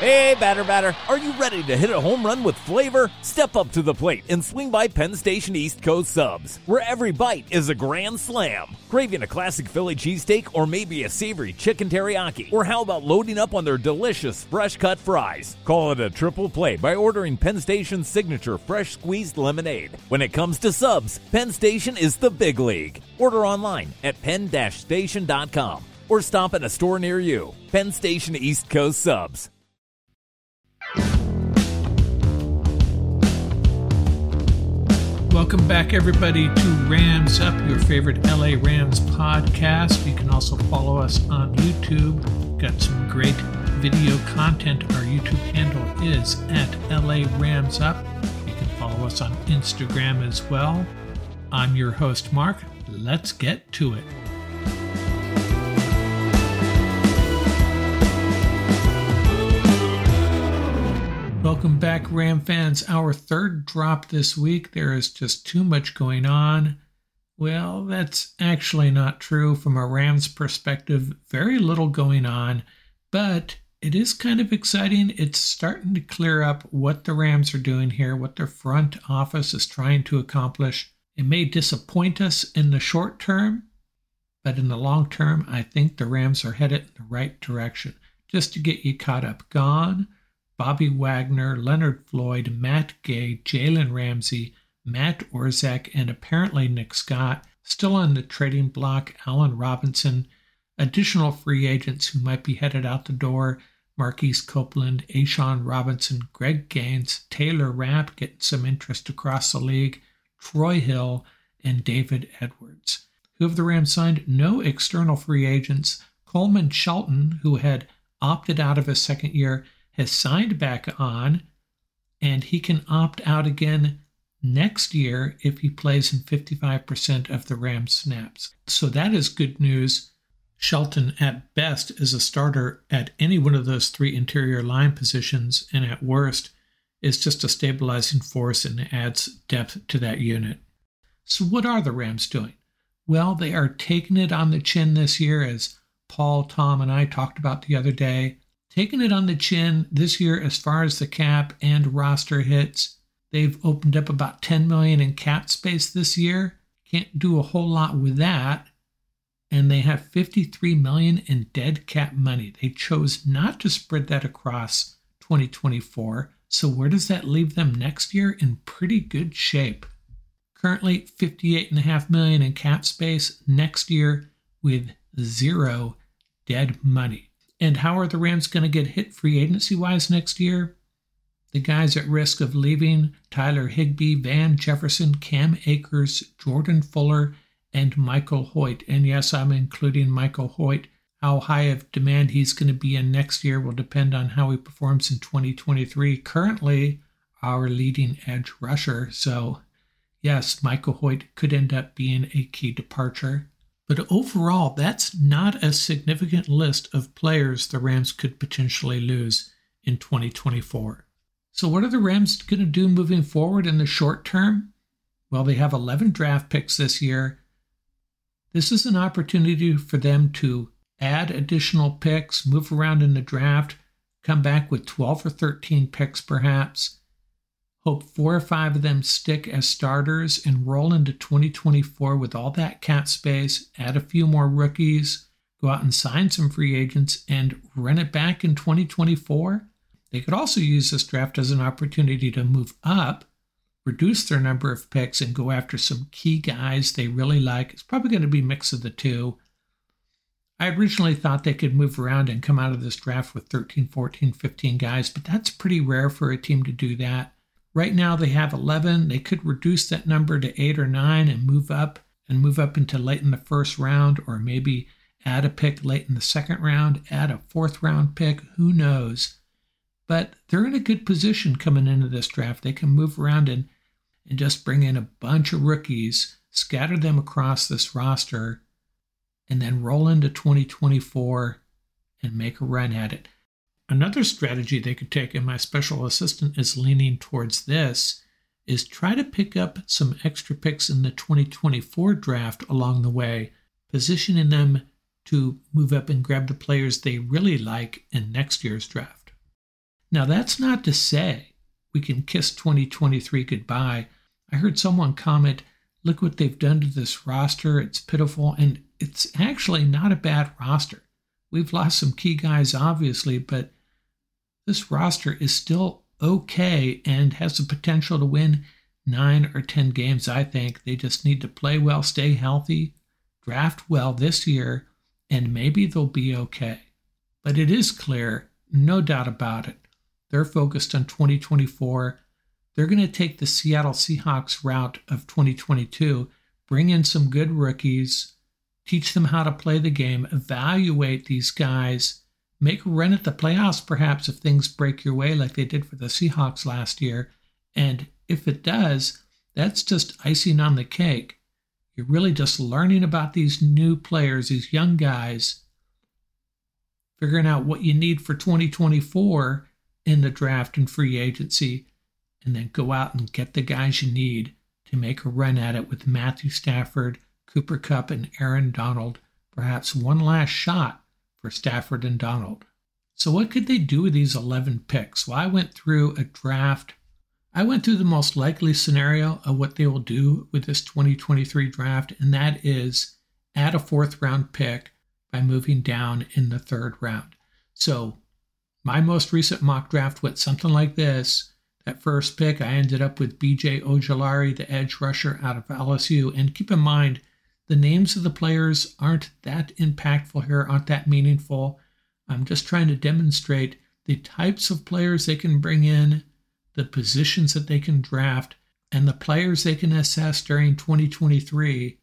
Hey, batter, batter, are you ready to hit a home run with flavor? Step up to the plate and swing by Penn Station East Coast Subs, where every bite is a grand slam. Craving a classic Philly cheesesteak or maybe a savory chicken teriyaki? Or how about loading up on their delicious fresh cut fries? Call it a triple play by ordering Penn Station's signature fresh squeezed lemonade. When it comes to subs, Penn Station is the big league. Order online at penn-station.com or stop at a store near you. Penn Station East Coast Subs. Welcome back, everybody, to Rams Up, your favorite LA Rams podcast. You can also follow us on YouTube. Got some great video content. Our YouTube handle is at LA Rams Up. You can follow us on Instagram as well. I'm your host, Mark. Let's get to it. Welcome back, Ram fans. Our third drop this week. There is just too much going on. Well, that's actually not true from a Rams perspective. Very little going on, but it is kind of exciting. It's starting to clear up what the Rams are doing here, what their front office is trying to accomplish. It may disappoint us in the short term, but in the long term, I think the Rams are headed in the right direction. Just to get you caught up, gone Bobby Wagner, Leonard Floyd, Matt Gay, Jalen Ramsey, Matt Orzech, and apparently Nick Scott. Still on the trading block, Allen Robinson. Additional free agents who might be headed out the door Marquise Copeland, A'Shawn Robinson, Greg Gaines, Taylor Rapp getting some interest across the league, Troy Hill, and David Edwards. Who have the Rams signed? No external free agents. Coleman Shelton, who had opted out of his second year, has signed back on, and he can opt out again next year if he plays in 55% of the Rams snaps. So that is good news. Shelton, at best, is a starter at any one of those three interior line positions, and at worst, is just a stabilizing force and adds depth to that unit. So, what are the Rams doing? Well, they are taking it on the chin this year, as Paul, Tom, and I talked about the other day taking it on the chin this year as far as the cap and roster hits. They've opened up about 10 million in cap space this year. Can't do a whole lot with that. And they have 53 million in dead cap money. They chose not to spread that across 2024. So where does that leave them next year? In pretty good shape. Currently 58.5 million in cap space next year with zero dead money. And how are the Rams going to get hit free agency wise next year? The guys at risk of leaving Tyler Higbee, Van Jefferson, Cam Akers, Jordan Fuller, and Michael Hoecht. And yes, I'm including Michael Hoecht. How high of demand he's going to be in next year will depend on how he performs in 2023. Currently, our leading edge rusher. So, yes, Michael Hoecht could end up being a key departure. But overall, that's not a significant list of players the Rams could potentially lose in 2024. So, what are the Rams going to do moving forward in the short term? Well, they have 11 draft picks this year. This is an opportunity for them to add additional picks, move around in the draft, come back with 12 or 13 picks perhaps, Hope four or five of them stick as starters and roll into 2024 with all that cap space, add a few more rookies, go out and sign some free agents, and run it back in 2024. They could also use this draft as an opportunity to move up, reduce their number of picks, and go after some key guys they really like. It's probably going to be a mix of the two. I originally thought they could move around and come out of this draft with 13, 14, 15 guys, but that's pretty rare for a team to do that. Right now they have 11. They could reduce that number to eight or nine and move up and move up into late in the first round, or maybe add a pick late in the second round, add a fourth round pick. Who knows? But they're in a good position coming into this draft. They can move around and, and just bring in a bunch of rookies, scatter them across this roster, and then roll into 2024 and make a run at it. Another strategy they could take, and my special assistant is leaning towards this, is try to pick up some extra picks in the 2024 draft along the way, positioning them to move up and grab the players they really like in next year's draft. Now, that's not to say we can kiss 2023 goodbye. I heard someone comment, look what they've done to this roster. It's pitiful. And it's actually not a bad roster. We've lost some key guys, obviously, but this roster is still okay and has the potential to win nine or 10 games, I think. They just need to play well, stay healthy, draft well this year, and maybe they'll be okay. But it is clear, no doubt about it, they're focused on 2024. They're going to take the Seattle Seahawks route of 2022, bring in some good rookies, teach them how to play the game, evaluate these guys, make a run at the playoffs perhaps if things break your way like they did for the Seahawks last year. And if it does, that's just icing on the cake. You're really just learning about these new players, these young guys, figuring out what you need for 2024 in the draft and free agency, and then go out and get the guys you need to make a run at it with Matthew Stafford, Cooper Kupp, and Aaron Donald. Perhaps one last shot for Stafford and Donald. So, what could they do with these 11 picks? Well, I went through a draft I went through the most likely scenario of what they will do with this 2023 draft, and that is add a fourth round pick by moving down in the third round. So, my most recent mock draft went something like this. That first pick, I ended up with BJ Ojulari, the edge rusher out of LSU. And keep in mind, the names of the players aren't that impactful here, aren't that meaningful. I'm just trying to demonstrate the types of players they can bring in the positions that they can draft, and the players they can assess during 2023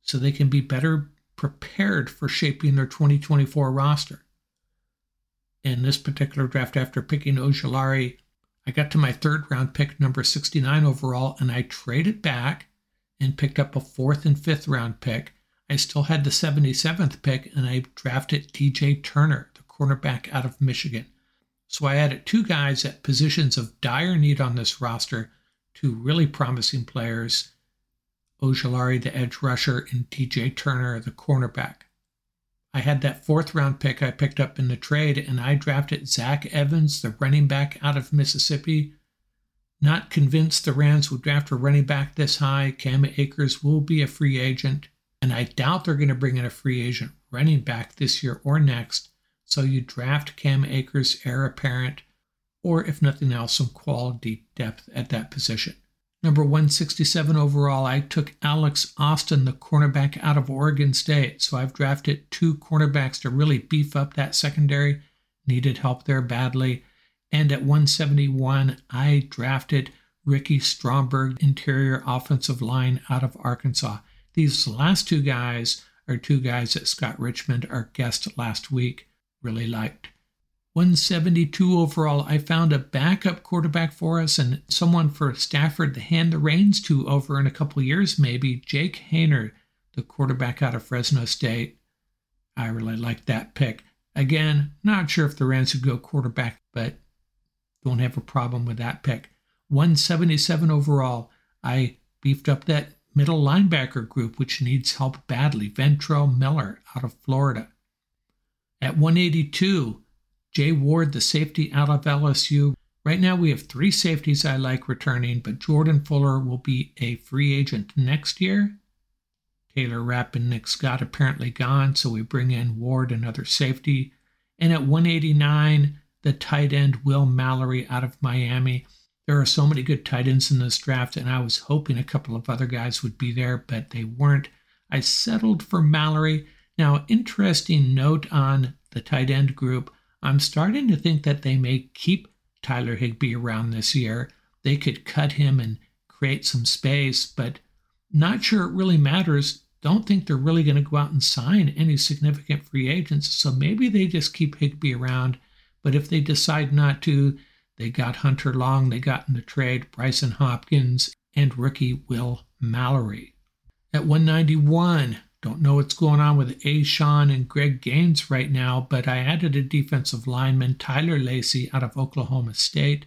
so they can be better prepared for shaping their 2024 roster. In this particular draft, after picking Ojulari, I got to my third round pick, number 69 overall, and I traded back and picked up a fourth and fifth round pick. I still had the 77th pick, and I drafted DJ Turner, the cornerback out of Michigan. So I added two guys at positions of dire need on this roster, two really promising players, Ojulari, the edge rusher, and DJ Turner, the cornerback. I had that fourth round pick I picked up in the trade, and I drafted Zach Evans, the running back out of Mississippi. Not convinced the Rams would draft a running back this high. Cam Akers will be a free agent, and I doubt they're going to bring in a free agent running back this year or next. So you draft Cam Akers, heir apparent, or if nothing else, some quality depth at that position. Number 167 overall, I took Alex Austin, the cornerback out of Oregon State. So I've drafted two cornerbacks to really beef up that secondary. Needed help there badly. And at 171, I drafted Ricky Stromberg, interior offensive line out of Arkansas. These last two guys are two guys that Scott Richmond, our guest last week, really liked. 172 overall, I found a backup quarterback for us and someone for Stafford to hand the reins to over in a couple years, maybe. Jake Haener, the quarterback out of Fresno State. I really liked that pick. Again, not sure if the Rams would go quarterback, but don't have a problem with that pick. 177 overall, I beefed up that middle linebacker group, which needs help badly. Ventrell Miller out of Florida. At 182, Jay Ward, the safety out of LSU. Right now, we have three safeties I like returning, but Jordan Fuller will be a free agent next year. Taylor Rapp and Nick Scott apparently gone, so we bring in Ward, another safety. And at 189, the tight end Will Mallory out of Miami. There are so many good tight ends in this draft, and I was hoping a couple of other guys would be there, but they weren't. I settled for Mallory. Now, interesting note on the tight end group. I'm starting to think that they may keep Tyler Higbee around this year. They could cut him and create some space, but not sure it really matters. Don't think they're really going to go out and sign any significant free agents. So maybe they just keep Higbee around. But if they decide not to, they got Hunter Long, they got in the trade Brycen Hopkins, and rookie Will Mallory. At 191, don't know what's going on with A'Shawn and Greg Gaines right now, but I added a defensive lineman, Tyler Lacey, out of Oklahoma State.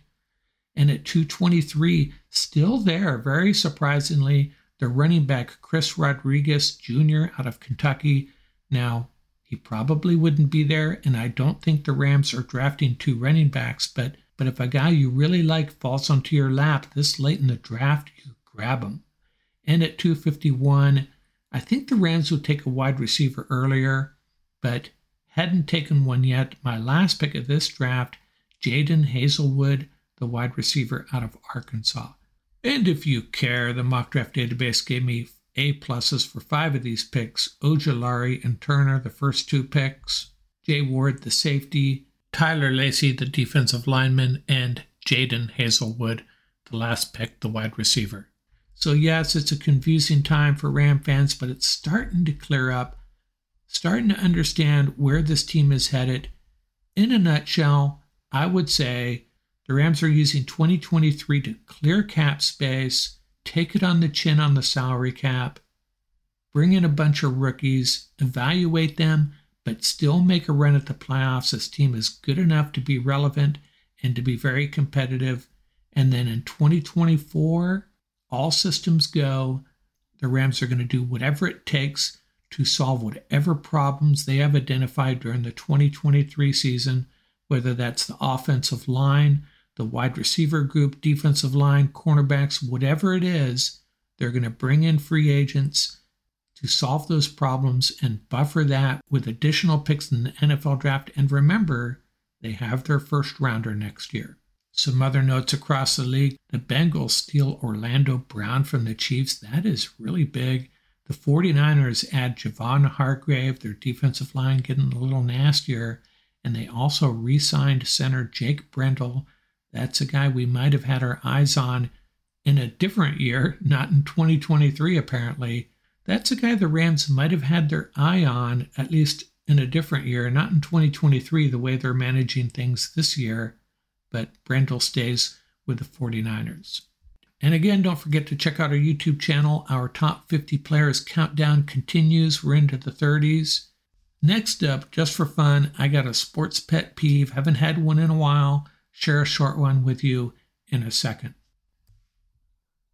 And at 223, still there, very surprisingly, the running back Chris Rodriguez Jr. out of Kentucky. Now, he probably wouldn't be there, and I don't think the Rams are drafting two running backs, but but if a guy you really like falls onto your lap this late in the draft, you grab him. And at 251, I think the Rams would take a wide receiver earlier, but hadn't taken one yet. My last pick of this draft, Jadon Haselwood, the wide receiver out of Arkansas. And if you care, the mock draft database gave me A pluses for five of these picks. Ojulari and Turner, the first two picks, Jay Ward, the safety, Tyler Lacey, the defensive lineman, and Jadon Haselwood, the last pick, the wide receiver. So, yes, it's a confusing time for Ram fans, but it's starting to clear up, starting to understand where this team is headed. In a nutshell, I would say the Rams are using 2023 to clear cap space, take it on the chin on the salary cap, bring in a bunch of rookies, evaluate them, but still make a run at the playoffs. This team is good enough to be relevant and to be very competitive. And then in 2024, all systems go. The Rams are going to do whatever it takes to solve whatever problems they have identified during the 2023 season, whether that's the offensive line, the wide receiver group, defensive line, cornerbacks, whatever it is, they're going to bring in free agents to solve those problems and buffer that with additional picks in the NFL draft. And remember, they have their first rounder next year. Some other notes across the league the Bengals steal Orlando Brown from the Chiefs. That is really big. The 49ers add Javon Hargrave, their defensive line getting a little nastier. And they also re signed center Jake Brendel that's a guy we might have had our eyes on in a different year, not in 2023, apparently. That's a guy the Rams might have had their eye on, at least in a different year, not in 2023, the way they're managing things this year. But Brendel stays with the 49ers. And again, don't forget to check out our YouTube channel. Our top 50 players countdown continues. We're into the 30s. Next up, just for fun, I got a sports pet peeve. Haven't had one in a while share a short one with you in a second.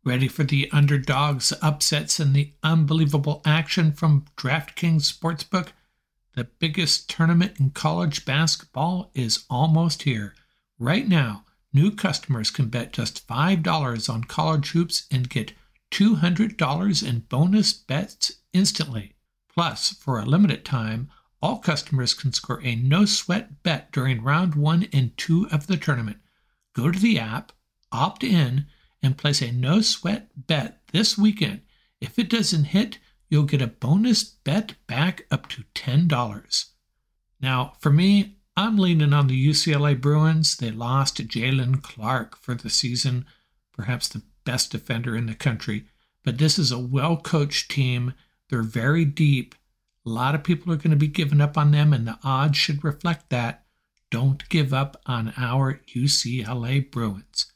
Ready for the underdogs, upsets, and the unbelievable action from DraftKings Sportsbook? The biggest tournament in college basketball is almost here. Right now, new customers can bet just $5 on college hoops and get $200 in bonus bets instantly. Plus, for a limited time, all customers can score a no sweat bet during round one and two of the tournament. Go to the app, opt in, and place a no sweat bet this weekend. If it doesn't hit, you'll get a bonus bet back up to $10. Now, for me, I'm leaning on the UCLA Bruins. They lost Jaylen Clark for the season, perhaps the best defender in the country. But this is a well coached team. They're very deep a lot of people are going to be giving up on them, and the odds should reflect that. Don't give up on our UCLA Bruins.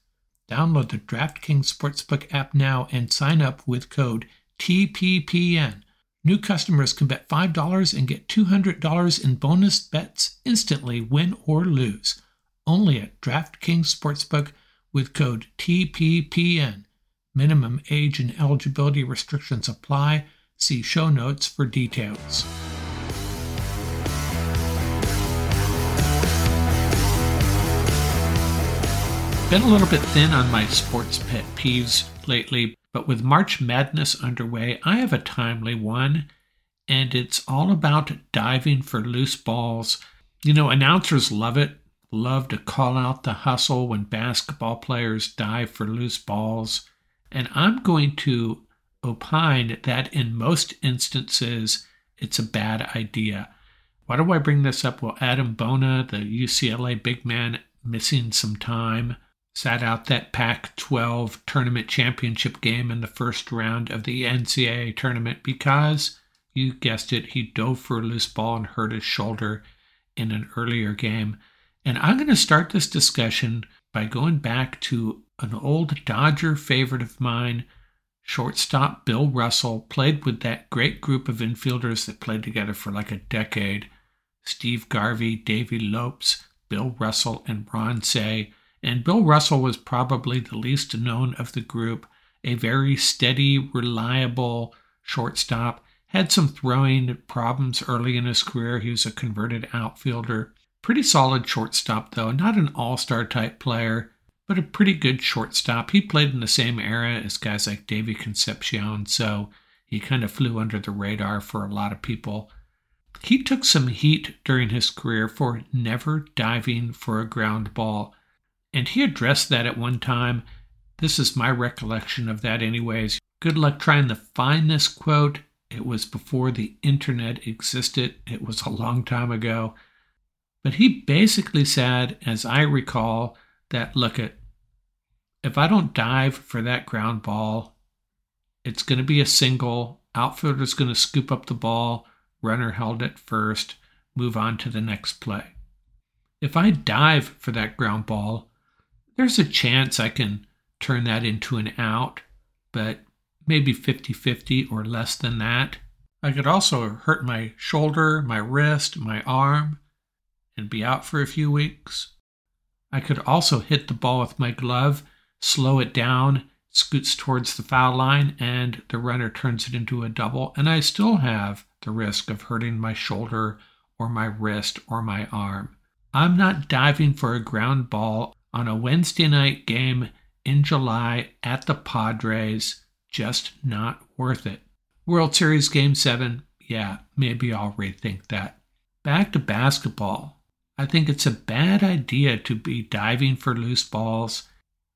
Download the DraftKings Sportsbook app now and sign up with code TPPN. New customers can bet $5 and get $200 in bonus bets instantly, win or lose. Only at DraftKings Sportsbook with code TPPN. Minimum age and eligibility restrictions apply. See show notes for details. Been a little bit thin on my sports pet peeves lately, but with March Madness underway, I have a timely one, and it's all about diving for loose balls. You know, announcers love it, love to call out the hustle when basketball players dive for loose balls. And I'm going to opined that in most instances it's a bad idea. Why do I bring this up? Well, Adem Bona, the UCLA big man, missing some time, sat out that Pac 12 tournament championship game in the first round of the NCAA tournament because, you guessed it, he dove for a loose ball and hurt his shoulder in an earlier game. And I'm going to start this discussion by going back to an old Dodger favorite of mine Shortstop Bill Russell played with that great group of infielders that played together for like a decade Steve Garvey, Davey Lopes, Bill Russell, and Ron Cey. And Bill Russell was probably the least known of the group, a very steady, reliable shortstop. Had some throwing problems early in his career. He was a converted outfielder. Pretty solid shortstop, though. Not an all star type player, but a pretty good shortstop. He played in the same era as guys like Davy Concepcion, so he kind of flew under the radar for a lot of people. He took some heat during his career for never diving for a ground ball. And he addressed that at one time. This is my recollection of that, anyways. Good luck trying to find this quote. It was before the internet existed, it was a long time ago. But he basically said, as I recall, that look at if I don't dive for that ground ball, it's going to be a single. Outfielder's going to scoop up the ball. Runner held it first. Move on to the next play. If I dive for that ground ball, there's a chance I can turn that into an out, but maybe 50 50 or less than that. I could also hurt my shoulder, my wrist, my arm, and be out for a few weeks. I could also hit the ball with my glove, slow it down, scoots towards the foul line, and the runner turns it into a double, and I still have the risk of hurting my shoulder or my wrist or my arm. I'm not diving for a ground ball on a Wednesday night game in July at the Padres just not worth it. World Series Game 7, yeah, maybe I'll rethink that. Back to basketball. I think it's a bad idea to be diving for loose balls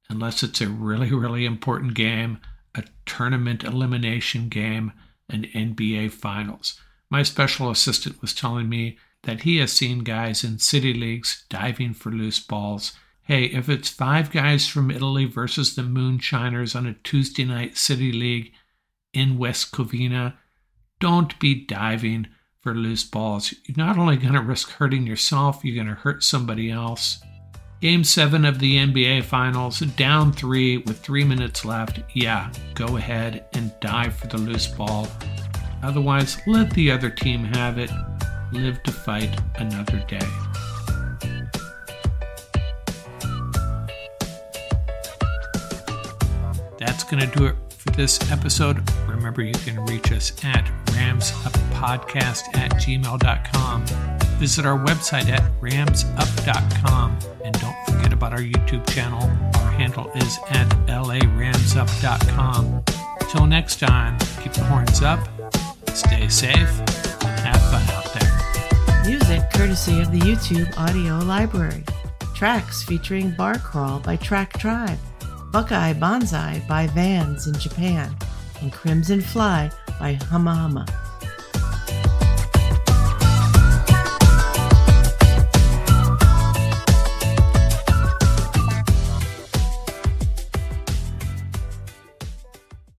unless it's a really, really important game, a tournament elimination game, an NBA Finals. My special assistant was telling me that he has seen guys in city leagues diving for loose balls hey, if it's five guys from Italy versus the Moonshiners on a Tuesday night City League in West Covina, don't be diving for loose balls. You're not only going to risk hurting yourself, you're going to hurt somebody else. Game 7 of the NBA Finals, down 3 with 3 minutes left. Yeah, go ahead and dive for the loose ball. Otherwise, let the other team have it. Live to fight another day. that's going to do it this episode. Remember, you can reach us at ramsuppodcast at gmail.com. Visit our website at ramsup.com. And don't forget about our YouTube channel. Our handle is at laramsup.com. Till next time, keep the horns up, stay safe, and have fun out there. Music courtesy of the YouTube audio library. Tracks featuring Bar Crawl by Track Tribe. Buckeye Bonsai by Vans in Japan, and Crimson Fly by Hama Hama.